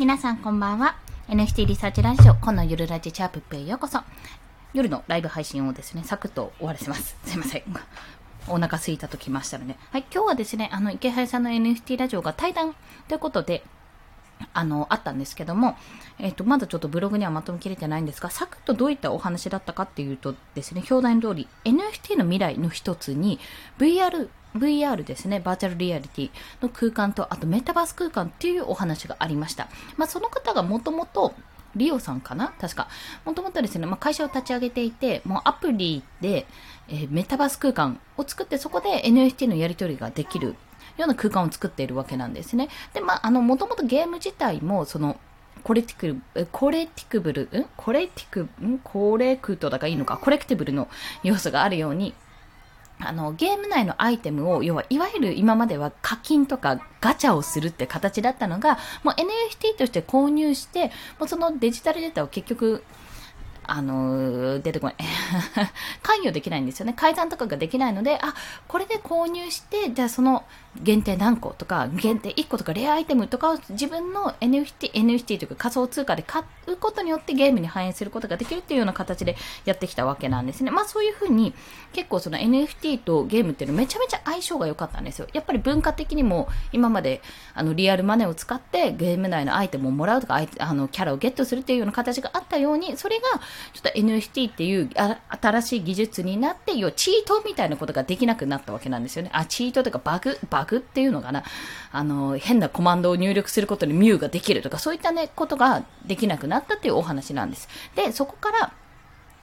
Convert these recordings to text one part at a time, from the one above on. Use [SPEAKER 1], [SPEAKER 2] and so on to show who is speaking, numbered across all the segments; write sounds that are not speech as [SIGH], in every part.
[SPEAKER 1] 皆さんこんばんは。NFT リサーチラジオ、このゆるラジチャープペへようこそ。夜のライブ配信をですね、サクッと終わらせます。[LAUGHS] すいません。[LAUGHS] お腹空いたときましたので。はい、今日はですね、あの、池原さんの NFT ラジオが対談ということで、あの、あったんですけども、えっ、ー、と、まだちょっとブログにはまとめきれてないんですが、サクッとどういったお話だったかっていうとですね、表題の通り、NFT の未来の一つに、VR、VR ですね、バーチャルリアリティの空間と、あとメタバース空間っていうお話がありました。まあ、その方がもともと、リオさんかな？確か。もともとですね、まあ、会社を立ち上げていて、もうアプリで、えー、メタバース空間を作って、そこで NFT のやり取りができるような空間を作っているわけなんですね。で、まあ、あの、もともとゲーム自体も、その、コレティクル、コレティクブル、ん？コレティク、んコレクトだかいいのか、コレクティブルの要素があるように、あの、ゲーム内のアイテムを、要は、いわゆる今までは課金とかガチャをするって形だったのが、もう NFT として購入して、もうそのデジタルデータを結局、あの、出てこない。[LAUGHS] 関与できないんですよね。改ざんとかができないので、あ、これで購入して、じゃあその限定何個とか、限定1個とかレアアイテムとかを自分の NFT、NFT というか仮想通貨で買うことによってゲームに反映することができるっていうような形でやってきたわけなんですね。まあそういうふうに結構その NFT とゲームっていうのめちゃめちゃ相性が良かったんですよ。やっぱり文化的にも今まであのリアルマネーを使ってゲーム内のアイテムをもらうとか、あのキャラをゲットするっていうような形があったように、それがちょっと NFT っていう新しい技術になって、要はチートみたいなことができなくなったわけなんですよね。あ、チートとかバグ、バグっていうのかな。あの、変なコマンドを入力することにミューができるとか、そういったね、ことができなくなったっていうお話なんです。で、そこから、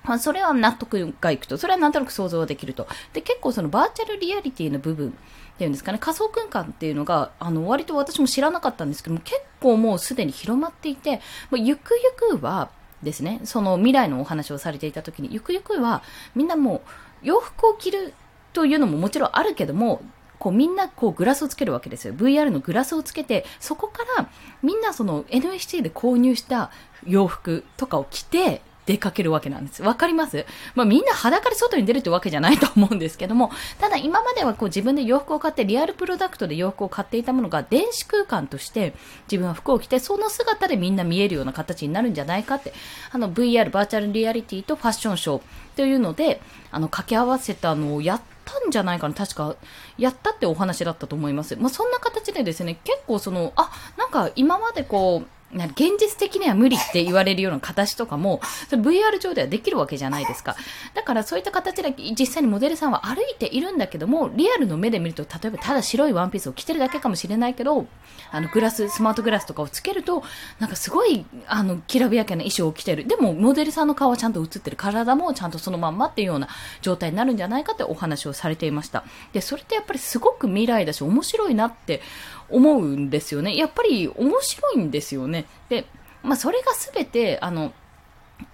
[SPEAKER 1] まあ、それは納得がいくと。それはなんとなく想像できると。で、結構そのバーチャルリアリティの部分っていうんですかね、仮想空間っていうのが、あの、割と私も知らなかったんですけども、結構もうすでに広まっていて、まあ、ゆくゆくは、ですね、その未来のお話をされていた時に、ゆくゆくはみんなもう洋服を着るというのももちろんあるけども、こうみんなこうグラスをつけるわけですよ。VR のグラスをつけて、そこからみんなその NFT で購入した洋服とかを着て、出かけるわけなんです。わかります？まあみんな裸で外に出るってわけじゃないと思うんですけども、[LAUGHS] ただ今まではこう自分で洋服を買ってリアルプロダクトで洋服を買っていたものが電子空間として自分は服を着てその姿でみんな見えるような形になるんじゃないかって、あの VR バーチャルリアリティとファッションショーというので、あの掛け合わせたのをやったんじゃないかな確か、やったってお話だったと思います。まあ、そんな形でですね、結構その、あ、なんか今までこう、現実的には無理って言われるような形とかも、VR 上ではできるわけじゃないですか。だからそういった形で実際にモデルさんは歩いているんだけども、リアルの目で見ると、例えばただ白いワンピースを着てるだけかもしれないけど、あのグラス、スマートグラスとかをつけると、なんかすごい、あの、きらびやかな衣装を着てる。でも、モデルさんの顔はちゃんと映ってる。体もちゃんとそのまんまっていうような状態になるんじゃないかってお話をされていました。で、それってやっぱりすごく未来だし、面白いなって思うんですよね。やっぱり面白いんですよね。で、まあ、それが全て、あの、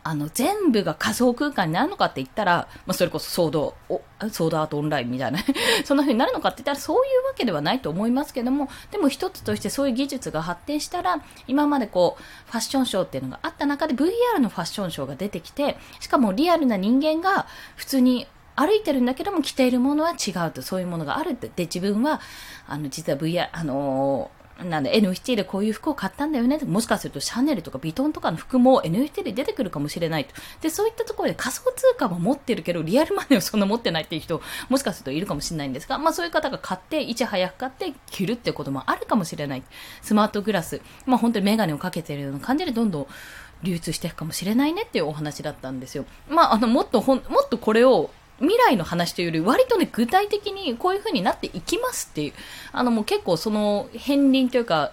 [SPEAKER 1] あの、全部が仮想空間になるのかって言ったら、まあ、それこそソード、ソードアートオンラインみたいな [LAUGHS] そんな風になるのかって言ったらそういうわけではないと思いますけども、でも一つとしてそういう技術が発展したら、今までこう、ファッションショーっていうのがあった中で VR のファッションショーが出てきて、しかもリアルな人間が普通に歩いてるんだけども着ているものは違うと、そういうものがあるって。で、自分は、あの、実は VR、あのーなんで NFT でこういう服を買ったんだよね。もしかするとシャネルとかビトンとかの服も NFT で出てくるかもしれないと。で、そういったところで仮想通貨も持ってるけど、リアルマネーをそんな持ってないっていう人、もしかするといるかもしれないんですが、まあそういう方が買って、いち早く買って着るってこともあるかもしれない。スマートグラス、まあ本当にメガネをかけてるような感じでどんどん流通していくかもしれないねっていうお話だったんですよ。まああの、もっとほん、もっとこれを未来の話というより、割とね、具体的にこういう風になっていきますっていう、あのもう結構その片鱗というか、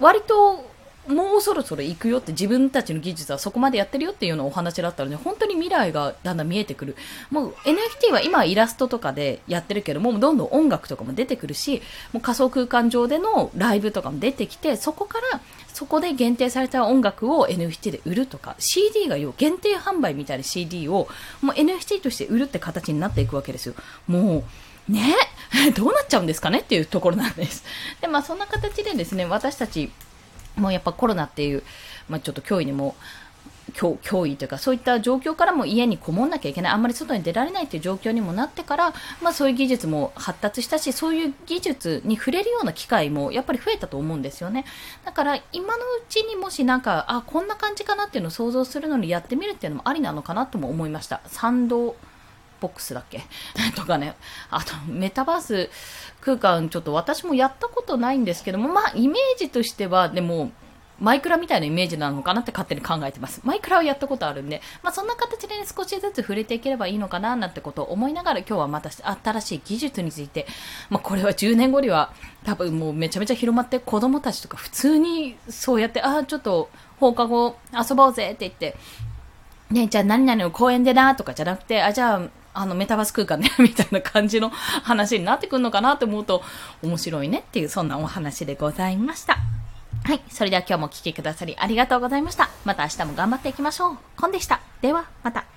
[SPEAKER 1] 割ともうそろそろ行くよって自分たちの技術はそこまでやってるよっていうようなお話だったので、本当に未来がだんだん見えてくる。もう NFT は今イラストとかでやってるけども、どんどん音楽とかも出てくるし、もう仮想空間上でのライブとかも出てきて、そこからそこで限定された音楽を NFT で売るとか、CD が要限定販売みたいな CD をもう NFT として売るって形になっていくわけですよ。もう、ね [LAUGHS] どうなっちゃうんですかねっていうところなんです。で、まあそんな形でですね、私たち、もうやっぱコロナっていう、まあちょっと脅威にも脅威というか、そういった状況からも家にこもんなきゃいけない、あんまり外に出られないという状況にもなってから、まあそういう技術も発達したし、そういう技術に触れるような機会もやっぱり増えたと思うんですよね。だから今のうちにもしなんか、あ、こんな感じかなっていうのを想像するのにやってみるっていうのもありなのかなとも思いました。賛同ボックスだっけ？[LAUGHS] とかね。あと、メタバース空間、ちょっと私もやったことないんですけども、まあ、イメージとしては、でも、マイクラみたいなイメージなのかなって勝手に考えてます。マイクラはやったことあるんで、まあ、そんな形で、ね、少しずつ触れていければいいのかななんてことを思いながら今日はまた新しい技術について、まあ、これは10年後には多分もうめちゃめちゃ広まって子供たちとか普通にそうやって、ああ、ちょっと放課後遊ぼうぜって言って、ね、じゃあ何々の公園でなとかじゃなくて、あ、じゃああの、メタバース空間ね、[LAUGHS] みたいな感じの話になってくるのかなって思うと、面白いねっていう、そんなお話でございました。はい。それでは今日もお聴きくださりありがとうございました。また明日も頑張っていきましょう。コンでした。では、また。